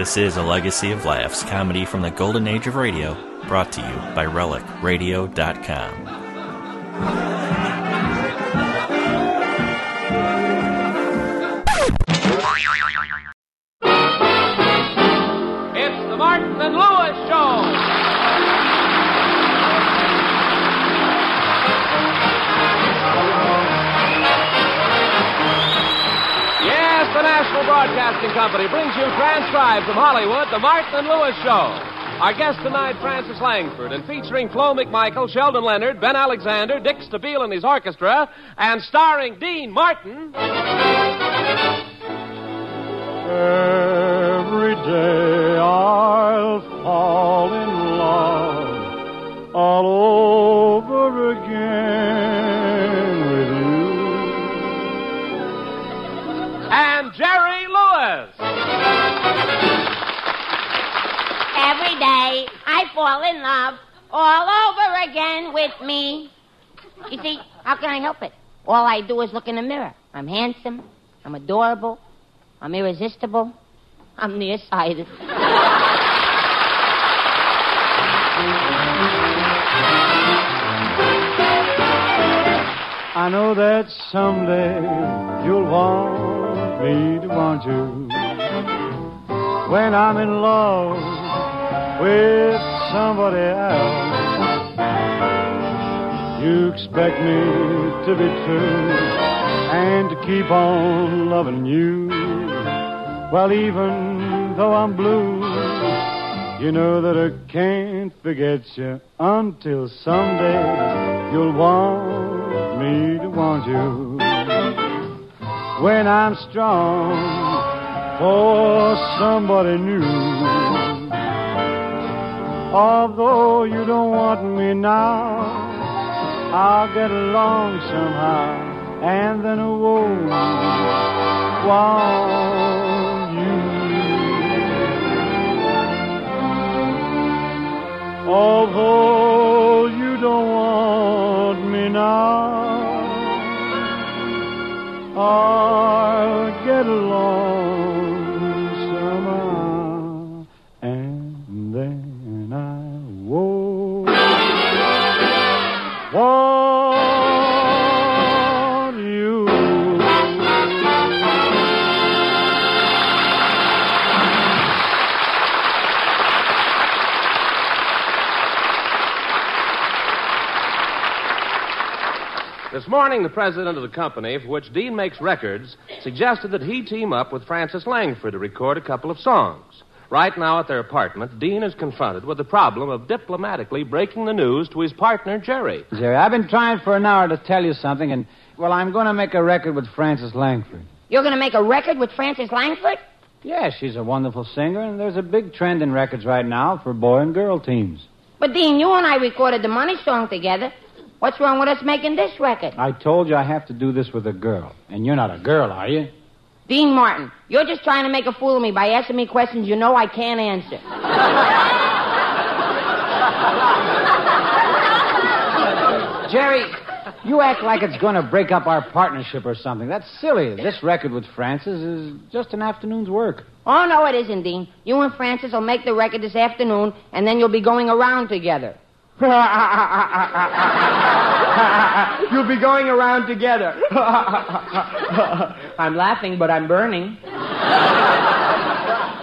This is a legacy of laughs, comedy from the golden age of radio, brought to you by RelicRadio.com. Company brings you transcribed from Hollywood the Martin and Lewis Show. Our guest tonight, Frances Langford, and featuring Flo McMichael, Sheldon Leonard, Ben Alexander, Dick Stabile and his orchestra, and starring Dean Martin. Every day I'll fall in love all over again with you. And Jerry Lewis. Every day I fall in love all over again with me. You see, how can I help it? All I do is look in the mirror. I'm handsome. I'm adorable. I'm irresistible. I'm nearsighted. I know that someday you'll want me to want you. When I'm in love with somebody else, you expect me to be true and to keep on loving you. Well, even though I'm blue, you know that I can't forget you until someday you'll want me to want you. When I'm strong for somebody new. Although you don't want me now, I'll get along somehow, and then I won't want you. Although you don't want me now, I'll get along morning, the president of the company for which Dean makes records suggested that he team up with Frances Langford to record a couple of songs. Right now at their apartment, Dean is confronted with the problem of diplomatically breaking the news to his partner, Jerry. Jerry, I've been trying for an hour to tell you something, and, well, I'm going to make a record with Frances Langford. You're going to make a record with Frances Langford? Yeah, she's a wonderful singer, and there's a big trend in records right now for boy and girl teams. But, Dean, you and I recorded the money song together. What's wrong with us making this record? I told you I have to do this with a girl, and you're not a girl, are you? Dean Martin, you're just trying to make a fool of me by asking me questions you know I can't answer. Jerry, you act like it's going to break up our partnership or something. That's silly. This record with Frances is just an afternoon's work. Oh, no, it isn't, Dean. You and Frances will make the record this afternoon, and then you'll be going around together. You'll be going around together. I'm laughing, but I'm burning.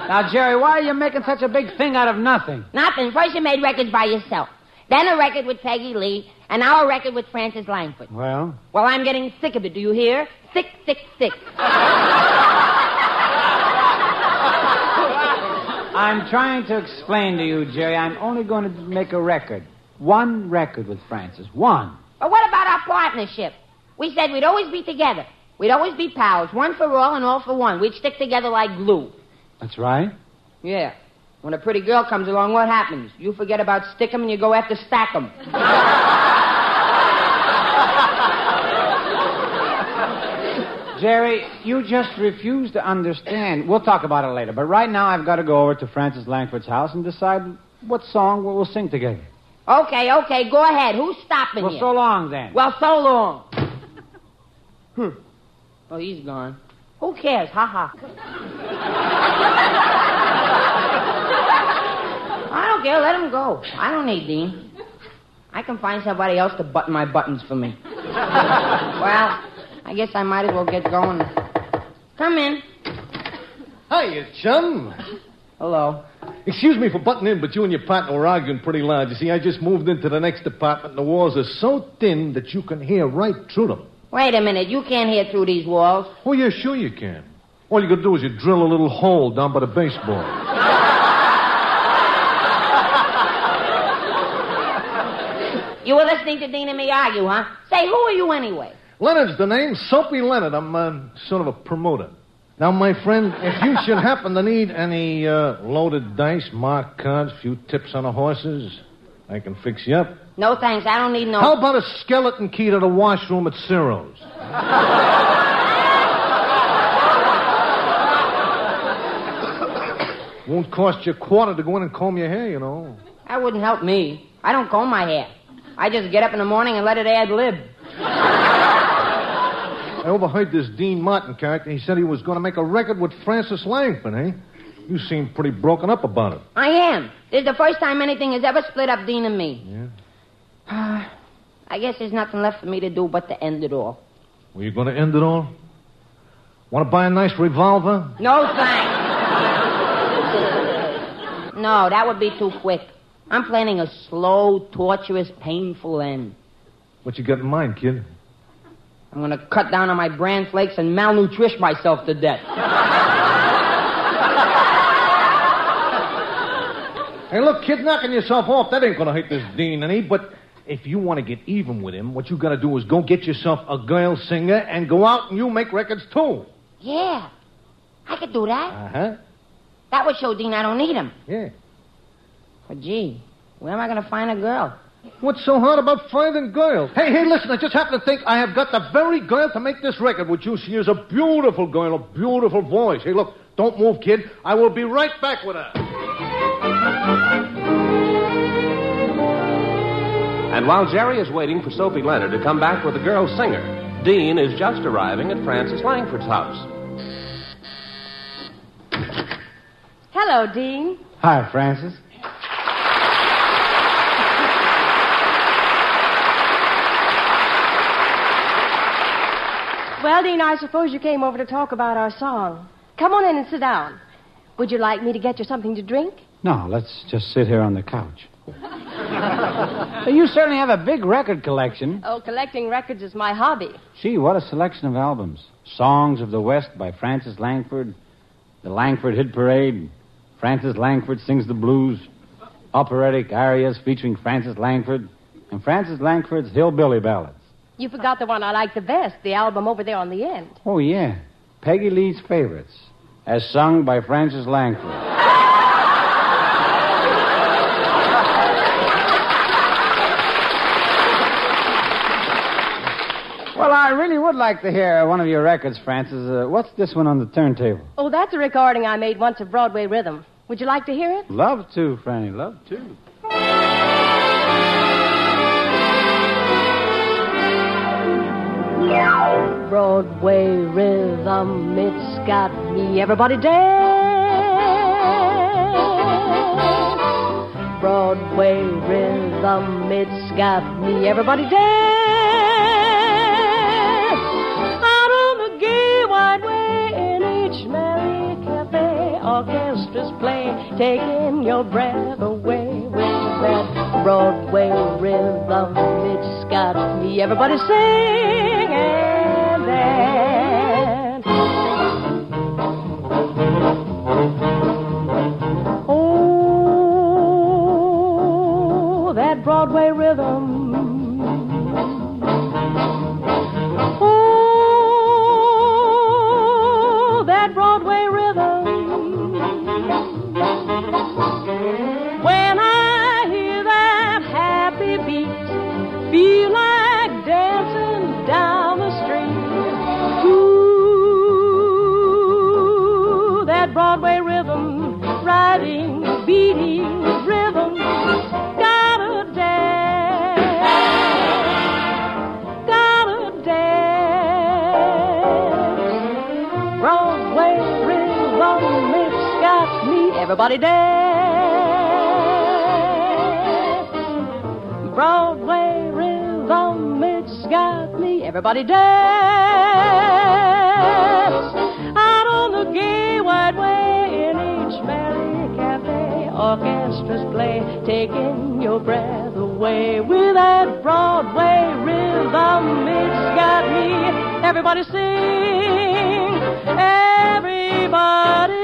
Now, Jerry, why are you making such a big thing out of nothing? Nothing. First you made records by yourself. Then a record with Peggy Lee, and now a record with Frances Langford. Well, Well, I'm getting sick of it, do you hear? Sick, sick, sick. I'm trying to explain to you, Jerry, I'm only going to make a record. One record with Frances. One. But what about our partnership? We said we'd always be together. We'd always be pals, one for all and all for one. We'd stick together like glue. That's right. Yeah. When a pretty girl comes along, what happens? You forget about stick 'em and you go after stack 'em. Jerry, you just refuse to understand. We'll talk about it later, but right now I've got to go over to Frances Langford's house and decide what song we'll we'll sing together. Okay, okay, go ahead. Who's stopping you? Well, you? so long then. Well, so long. hmm. Oh, he's gone. Who cares? Ha ha. care. let him go. I don't need Dean. I can find somebody else to button my buttons for me. well, I guess I might as well get going. Come in. Hiya, chum. Hello. Excuse me for butting in, but you and your partner were arguing pretty loud. You see, I just moved into the next apartment, and the walls are so thin that you can hear right through them. Wait a minute. You can't hear through these walls. Oh, yeah, sure you can. All you gotta do is you drill a little hole down by the baseball. You were listening to Dean and me argue, huh? Say, who are you anyway? Leonard's the name, Soapy Leonard. I'm uh, sort of a promoter. Now, my friend, if you should happen to need any uh, loaded dice, marked cards, few tips on the horses, I can fix you up. No thanks. I don't need no. How about a skeleton key to the washroom at Ciro's? Won't cost you a quarter to go in and comb your hair, you know. That wouldn't help me. I don't comb my hair. I just get up in the morning and let it ad lib. I overheard this Dean Martin character. He said he was going to make a record with Frances Langford, eh? You seem pretty broken up about it. I am. This is the first time anything has ever split up Dean and me. Yeah? I guess there's nothing left for me to do but to end it all. Were you going to end it all? Want to buy a nice revolver? No thanks. no, that would be too quick. I'm planning a slow, torturous, painful end. What you got in mind, kid? I'm going to cut down on my bran flakes and malnutrition myself to death. Hey, look, kid, knocking yourself off, that ain't going to hurt this Dean any, but if you want to get even with him, what you got to do is go get yourself a girl singer and go out and you make records too. Yeah, I could do that. Uh-huh. That would show Dean I don't need him. Yeah. But gee, where am I going to find a girl? What's so hard about finding girls? Hey, hey, listen, I just happen to think I have got the very girl to make this record with you. She is a beautiful girl, a beautiful voice. Hey, look, don't move, kid. I will be right back with her. And while Jerry is waiting for Soapy Leonard to come back with the girl singer, Dean is just arriving at Frances Langford's house. Hello, Dean. Hi, Frances. Well, Dean, I suppose you came over to talk about our song. Come on in and sit down. Would you like me to get you something to drink? No, let's just sit here on the couch. you certainly have a big record collection. Oh, collecting records is my hobby. Gee, what a selection of albums. Songs of the West by Frances Langford, The Langford Hit Parade, Frances Langford Sings the Blues, operatic arias featuring Frances Langford, and Frances Langford's Hillbilly Ballads. You forgot the one I like the best, the album over there on the end. Oh, yeah. Peggy Lee's Favorites, as sung by Frances Langford. Well, I really would like to hear one of your records, Frances. Uh, what's this one on the turntable? Oh, that's a recording I made once of Broadway Rhythm. Would you like to hear it? Love to, Franny, love to. Broadway Rhythm, it's got me. Everybody dance. Broadway Rhythm, it's got me. Everybody dance. Out on the gay wide way in each merry cafe, orchestras play, taking your breath away Broadway rhythm. It's got me. Everybody singing and Everybody dance. Broadway rhythm, it's got me. Everybody dance out on the gay wide way in each merry cafe. Orchestras play, taking your breath away with that Broadway rhythm. It's got me. Everybody sing, everybody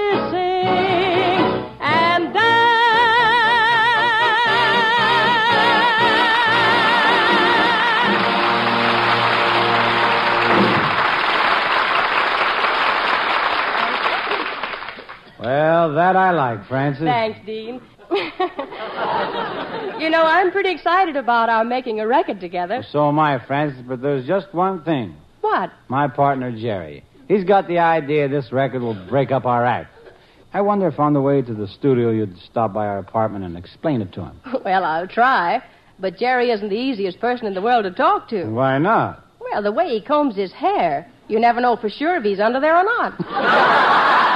that I like, Frances. Thanks, Dean. you know, I'm pretty excited about our making a record together. So am I, Frances, but there's just one thing. What? My partner, Jerry. He's got the idea this record will break up our act. I wonder if on the way to the studio you'd stop by our apartment and explain it to him. Well, I'll try. But Jerry isn't the easiest person in the world to talk to. Why not? Well, the way he combs his hair, you never know for sure if he's under there or not.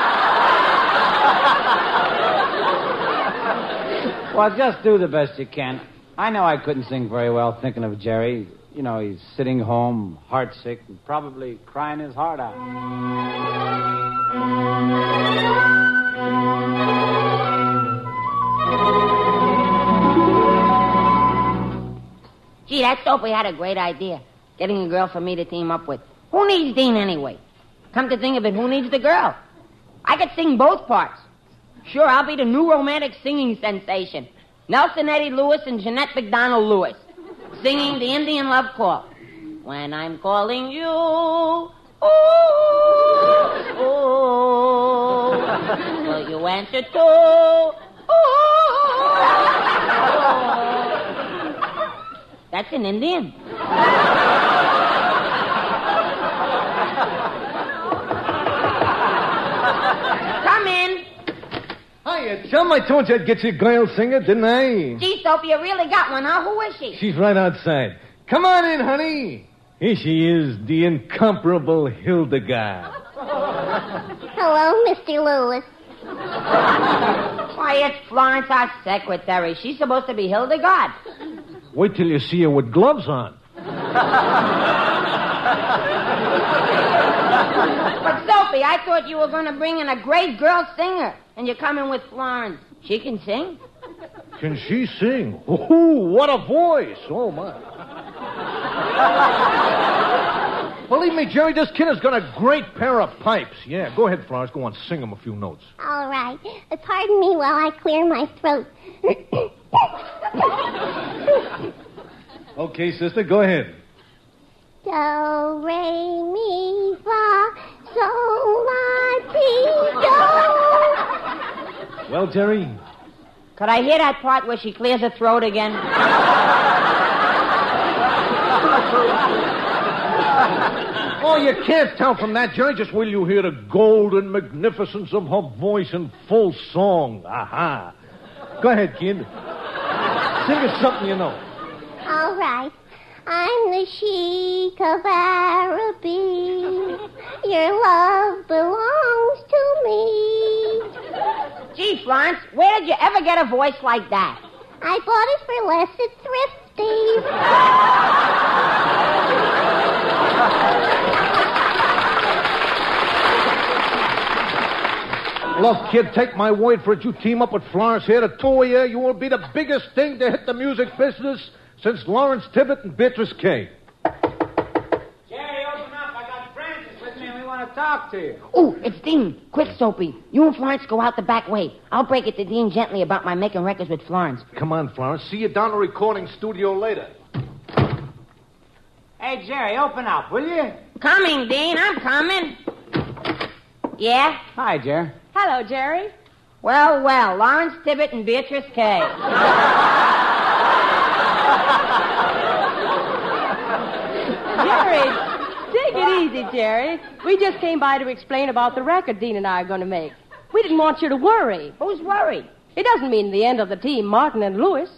Well, just do the best you can. I know I couldn't sing very well thinking of Jerry. You know, he's sitting home, heartsick, and probably crying his heart out. Gee, that Soapy had a great idea. Getting a girl for me to team up with. Who needs Dean anyway? Come to think of it, who needs the girl? I could sing both parts. Sure, I'll be the new romantic singing sensation. Nelson Eddy Lewis and Jeanette MacDonald Lewis. Singing the Indian love call. When I'm calling you, ooh, ooh, will you answer too? Ooh, That's an Indian. Come in. Hiya, chum. I told you I'd get you a girl singer, didn't I? Gee, Soapy, you really got one, huh? Who is she? She's right outside. Come on in, honey. Here she is, the incomparable Hildegard. Hello, Mr. Lewis. Why, it's Florence, our secretary. She's supposed to be Hildegard. Wait till you see her with gloves on. But, Soapy, I thought you were going to bring in a great girl singer, and you're coming with Florence. She can sing. Can she sing? Ooh, what a voice! Oh, my. Believe me, Jerry, this kid has got a great pair of pipes. Yeah, go ahead, Florence. Go on, sing him a few notes. All right. Uh, Pardon me while I clear my throat. Okay, sister, go ahead. Do, re, mi, fa, sol, la, ti, do. Well, Terry? Could I hear that part where she clears her throat again? Oh, you can't tell from that, Jerry. Just will you hear the golden magnificence of her voice in full song. Aha. Go ahead, kid. Sing us something you know. All right. I'm the Sheik of Araby. Your love belongs to me. Gee, Florence, where did you ever get a voice like that? I bought it for less at Thrifty. Look, kid, take my word for it. You team up with Florence here, the two of you, you will be the biggest thing to hit the music business since Lawrence Tibbett and Beatrice Kay. Jerry, open up. I got Frances with me and we want to talk to you. Ooh, it's Dean. Quick, Soapy. You and Florence go out the back way. I'll break it to Dean gently about my making records with Florence. Come on, Florence. See you down the recording studio later. Hey, Jerry, open up, will you? Coming, Dean. I'm coming. Yeah? Hi, Jerry. Hello, Jerry. Well, well, Lawrence Tibbett and Beatrice Kay. Jerry, take it easy, Jerry. We just came by to explain about the record Dean and I are going to make. We didn't want you to worry. Who's worried? It doesn't mean the end of the team, Martin and Lewis.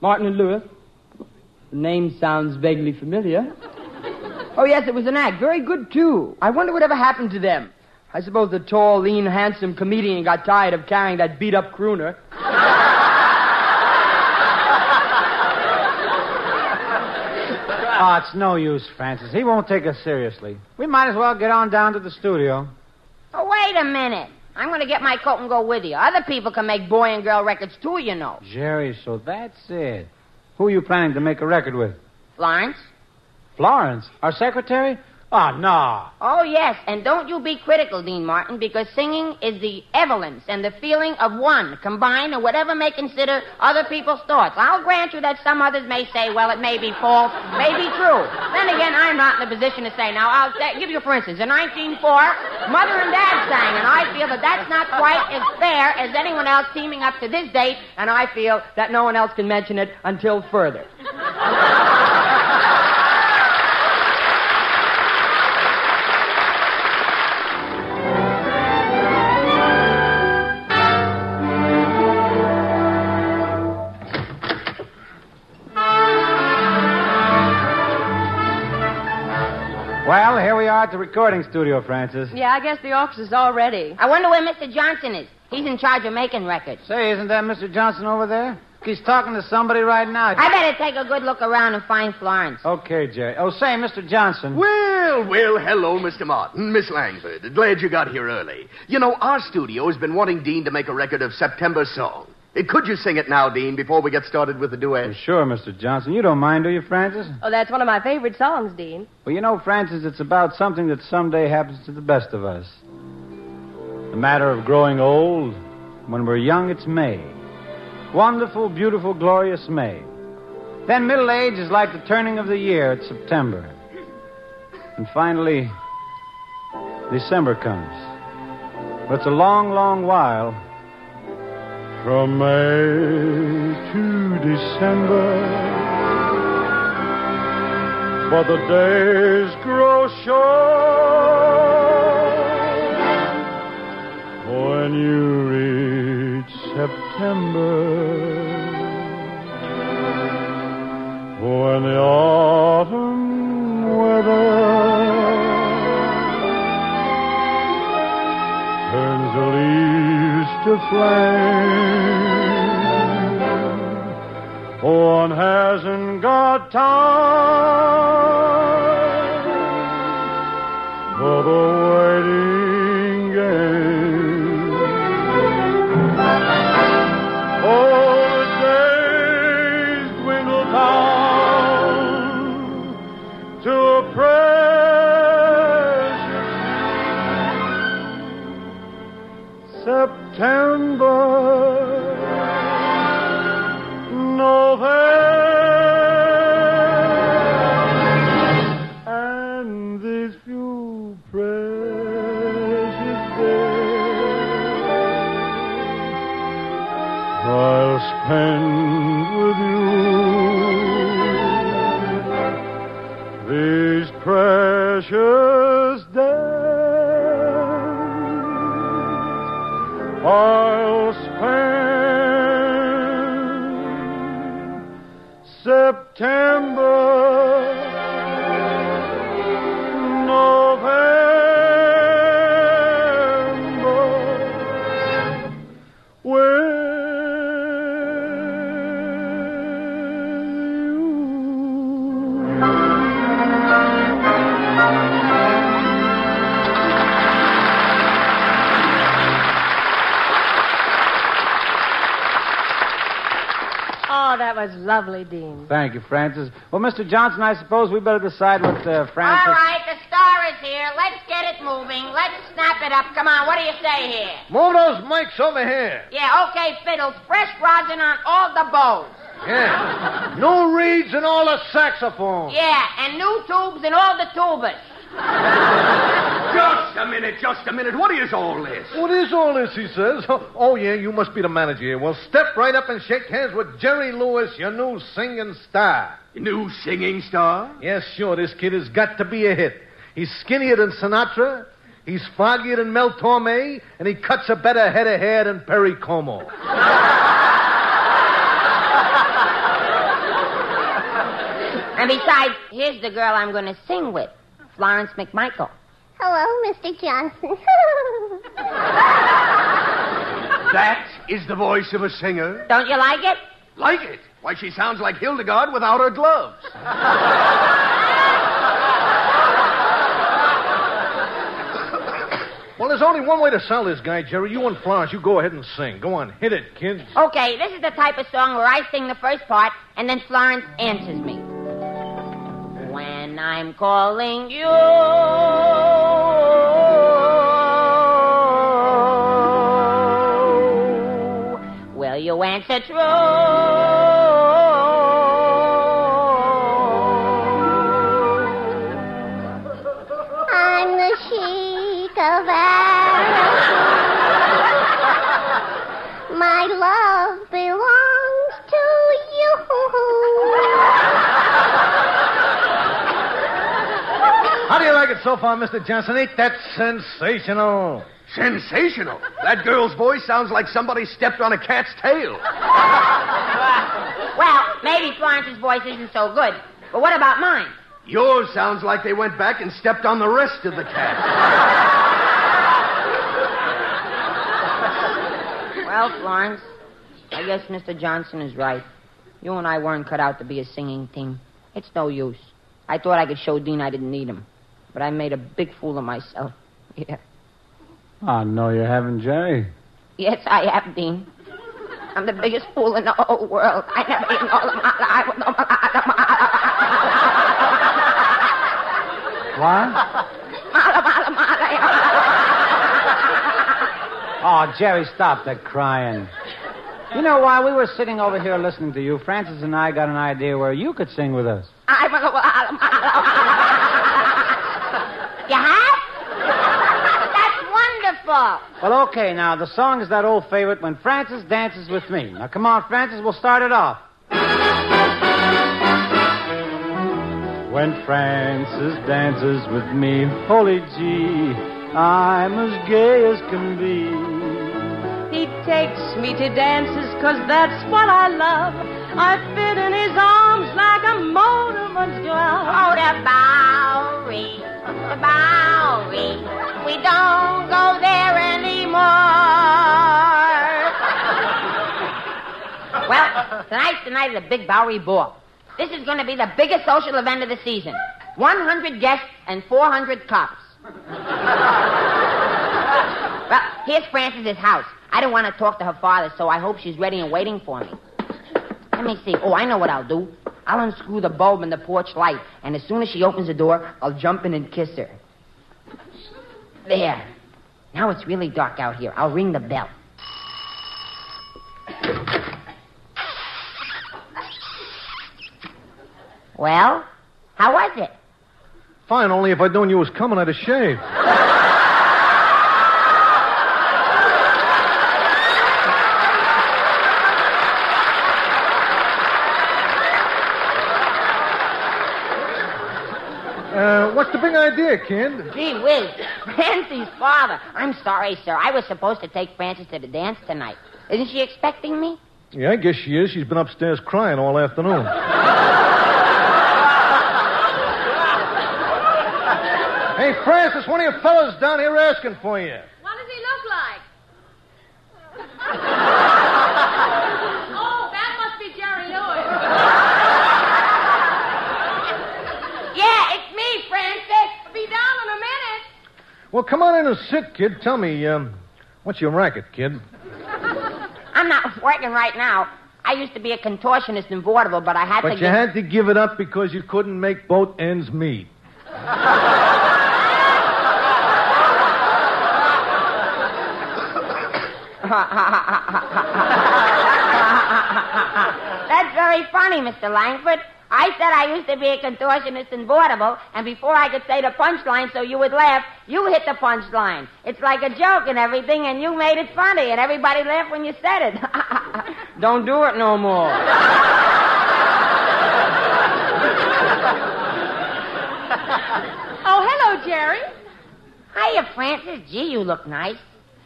Martin and Lewis. The name sounds vaguely familiar. Oh, yes, it was an act. Very good, too. I wonder whatever happened to them. I suppose the tall, lean, handsome comedian got tired of carrying that beat up crooner. Oh, it's no use, Frances. He won't take us seriously. We might as well get on down to the studio. Oh, wait a minute. I'm going to get my coat and go with you. Other people can make boy and girl records too, you know. Jerry, so that's it. Who are you planning to make a record with? Florence? Florence, our secretary? Ah, oh, no. Oh, yes, and don't you be critical, Dean Martin, because singing is the evidence and the feeling of one, combined or whatever may consider other people's thoughts. I'll grant you that some others may say, well, it may be false, may be true. Then again, I'm not in a position to say. Now, I'll say, give you, for instance, in 1904, Mother and Dad sang, and I feel that that's not quite as fair as anyone else teaming up to this date, And I feel that no one else can mention it until further. Well, here we are at the recording studio, Frances. Yeah, I guess the office is all ready. I wonder where Mr. Johnson is. He's in charge of making records. Say, isn't that Mr. Johnson over there? He's talking to somebody right now. I better take a good look around and find Florence. Okay, Jerry. Oh, say, Mr. Johnson. Well, well, hello, Mr. Martin, Miss Langford. Glad you got here early. You know, our studio has been wanting Dean to make a record of September song. Could you sing it now, Dean, before we get started with the duet? Sure, Mr. Johnson. You don't mind, do you, Frances? Oh, that's one of my favorite songs, Dean. Well, you know, Frances, it's about something that someday happens to the best of us. The matter of growing old. When we're young, it's May. Wonderful, beautiful, glorious May. Then middle age is like the turning of the year. It's September. And finally, December comes. But it's a long, long while. From May to December, but the days grow short when you reach September. When the autumn to flame. One hasn't got time for the I'll lovely, Dean. Thank you, Frances. Well, Mr. Johnson, I suppose we better decide what uh, Frances. All right, the star is here. Let's get it moving. Let's snap it up. Come on, what do you say here? Move those mics over here. Yeah, okay, fiddles. Fresh rosin on all the bows. Yeah. New reeds and all the saxophones. Yeah, and new tubes and all the tubas. Just a minute, just a minute. What is all this? What is all this, he says? Oh, yeah, you must be the manager here. Well, step right up and shake hands with Jerry Lewis, your new singing star. New singing star? Yes, sure, this kid has got to be a hit. He's skinnier than Sinatra, he's foggier than Mel Torme, and he cuts a better head of hair than Perry Como. And besides, here's the girl I'm going to sing with Florence McMichael. Hello, Mr. Johnson. that is the voice of a singer. Don't you like it? Like it? Why, she sounds like Hildegard without her gloves. well, there's only one way to sell this guy, Jerry. You and Florence, you go ahead and sing. Go on, hit it, kids. Okay, this is the type of song where I sing the first part and then Florence answers me. I'm calling you. Will you answer true? So far, Mr. Johnson? Ain't that sensational? Sensational. That girl's voice sounds like somebody stepped on a cat's tail. Well, maybe Florence's voice isn't so good. But what about mine? Yours sounds like they went back and stepped on the rest of the cat. Well, Florence, I guess Mr. Johnson is right. You and I weren't cut out to be a singing team. It's no use. I thought I could show Dean I didn't need him. But I made a big fool of myself. Yeah. Oh, no, you haven't, Jerry. Yes, I have, Dean. I'm the biggest fool in the whole world. I never even all of my life. All of my, What? Oh, Jerry, stop that crying. You know, while we were sitting over here listening to you, Frances and I got an idea where you could sing with us. You have? That's wonderful. Uh, well, okay, now, the song is that old favorite, When Frances Dances With Me. Now, come on, Frances, we'll start it off. When Frances dances with me, holy gee, I'm as gay as can be. He takes me to dances 'cause that's what I love. I fit in his arms like a motorman's glove. Oh, the Bowery, the Bowery. We don't go there anymore. well, tonight's the night of the Big Bowery Ball. This is going to be the biggest social event of the season. 100 guests and 400 cops. well, here's Frances's house. I don't want to talk to her father, so I hope she's ready and waiting for me. Let me see. Oh, I know what I'll do. I'll unscrew the bulb in the porch light, and as soon as she opens the door, I'll jump in and kiss her. There. Now it's really dark out here. I'll ring the bell. Well, how was it? Fine, only if I'd known you was coming, I'd have shaved. Uh, what's the big idea, kid? Gee whiz, Francie's father. I'm sorry, sir. I was supposed to take Frances to the dance tonight. Isn't she expecting me? Yeah, I guess she is. She's been upstairs crying all afternoon. hey, Frances, one of your fellas down here asking for you. What does he look like? oh, that must be Jerry Lewis. Yeah, it's me, Frances. Be down in a minute. Well, come on in and sit, kid. Tell me, um, what's your racket, kid? I'm not working right now. I used to be a contortionist in vaudeville, but I had But to you get... had to give it up because you couldn't make both ends meet. That's very funny, Mr. Langford. I said I used to be a contortionist in vaudeville, and before I could say the punchline so you would laugh, you hit the punchline. It's like a joke and everything, and you made it funny, and everybody laughed when you said it. Don't do it no more. Oh, hello, Jerry. Hiya, Frances. Gee, you look nice.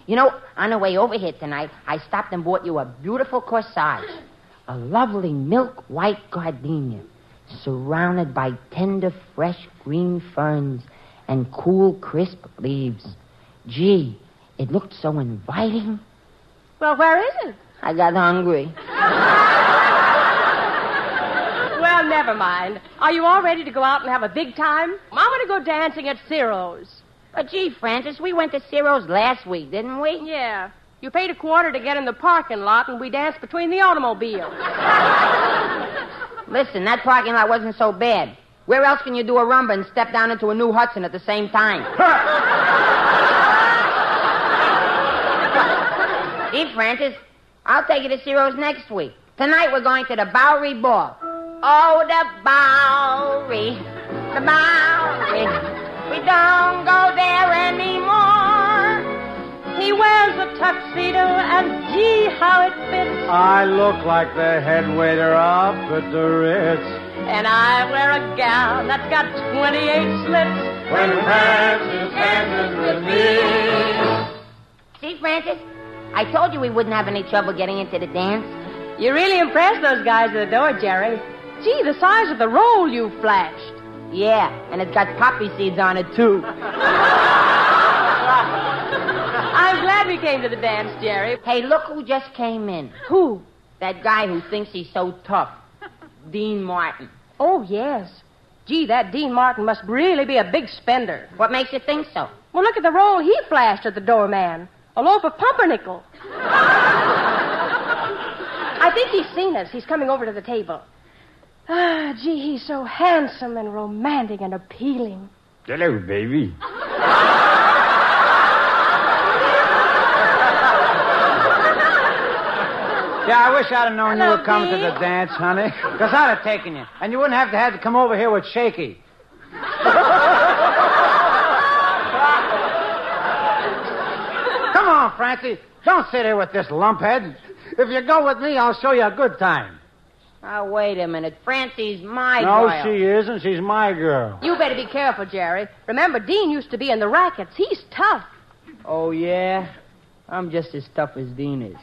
You know, on the way over here tonight, I stopped and bought you a beautiful corsage. A lovely milk white gardenia, surrounded by tender, fresh green ferns and cool, crisp leaves. Gee, it looked so inviting. Well, where is it? I got hungry. Well, never mind. Are you all ready to go out and have a big time? I want to go dancing at Ciro's. But gee, Frances, we went to Ciro's last week, didn't we? Yeah. You paid a quarter to get in the parking lot, and we danced between the automobiles. Listen, that parking lot wasn't so bad. Where else can you do a rumba and step down into a new Hudson at the same time? Gee, Frances, I'll take you to Ciro's next week. Tonight we're going to the Bowery Ball. Oh, the Bowery, the Bowery. We don't go there anymore. He wears a tuxedo, and gee, how it fits. I look like the head waiter up at the Ritz. And I wear a gown that's got 28 slits. When Frances dances with me. See, Frances? I told you we wouldn't have any trouble getting into the dance. You really impressed those guys at the door, Jerry. Gee, the size of the roll you flashed. Yeah, and it's got poppy seeds on it, too. I'm glad we came to the dance, Jerry. Hey, look who just came in. Who? That guy who thinks he's so tough. Dean Martin. Oh, yes. Gee, that Dean Martin must really be a big spender. What makes you think so? Well, look at the roll he flashed at the doorman. A loaf of pumpernickel. I think he's seen us. He's coming over to the table. Ah, gee, he's so handsome and romantic and appealing. Hello, baby. Yeah, I wish I'd have known you Hello, were coming to the dance, honey. Because I'd have taken you. And you wouldn't have to have to come over here with Shaky. come on, Francie. Don't sit here with this lumphead. If you go with me, I'll show you a good time. Oh, wait a minute. Francie's my no, girl. No, she isn't. She's my girl. You better be careful, Jerry. Remember, Dean used to be in the rackets. He's tough. Oh, yeah? I'm just as tough as Dean is.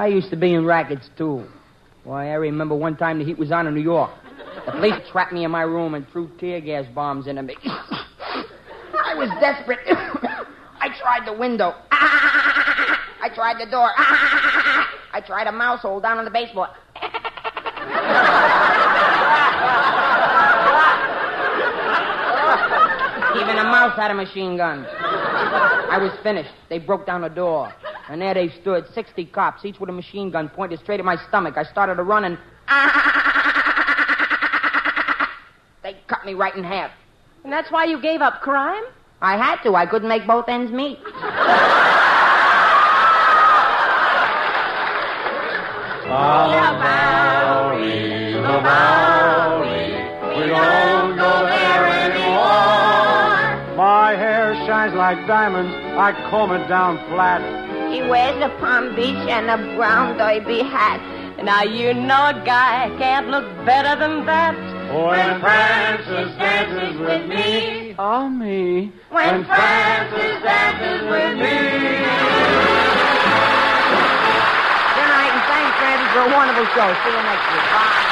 I used to be in rackets, too. Why, I remember one time the heat was on in New York. The police trapped me in my room and threw tear gas bombs into me. I was desperate. I tried the window. I tried the door. I tried a mouse hole down on the baseboard. Even a mouse had a machine gun. I was finished. They broke down the door. And there they stood, 60 cops, each with a machine gun pointed straight at my stomach. I started to run and. They cut me right in half. And that's why you gave up crime? I had to. I couldn't make both ends meet. Bowery, the Bowery. We don't go there anymore. My hair shines like diamonds. I comb it down flat. He wears a Palm Beach and a brown derby hat. Now you know a guy can't look better than that. When Frances dances with me. Oh, me. When Frances dances with me. Good night, and thanks, Frances, for a wonderful show. See you next week. Bye.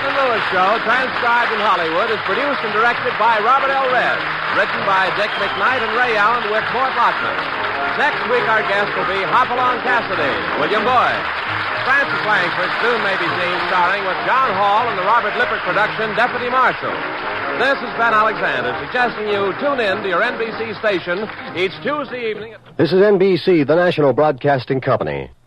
Martin Lewis Show, transcribed in Hollywood, is produced and directed by Robert L. Redd. Written by Dick McKnight and Ray Allen with Mort Lockman. Next week, our guest will be Hopalong Cassidy, William Boyd. Frances Langford soon may be seen starring with Jon Hall in the Robert Lippert production, Deputy Marshal. This is Ben Alexander suggesting you tune in to your NBC station each Tuesday evening. This is NBC, the national broadcasting company.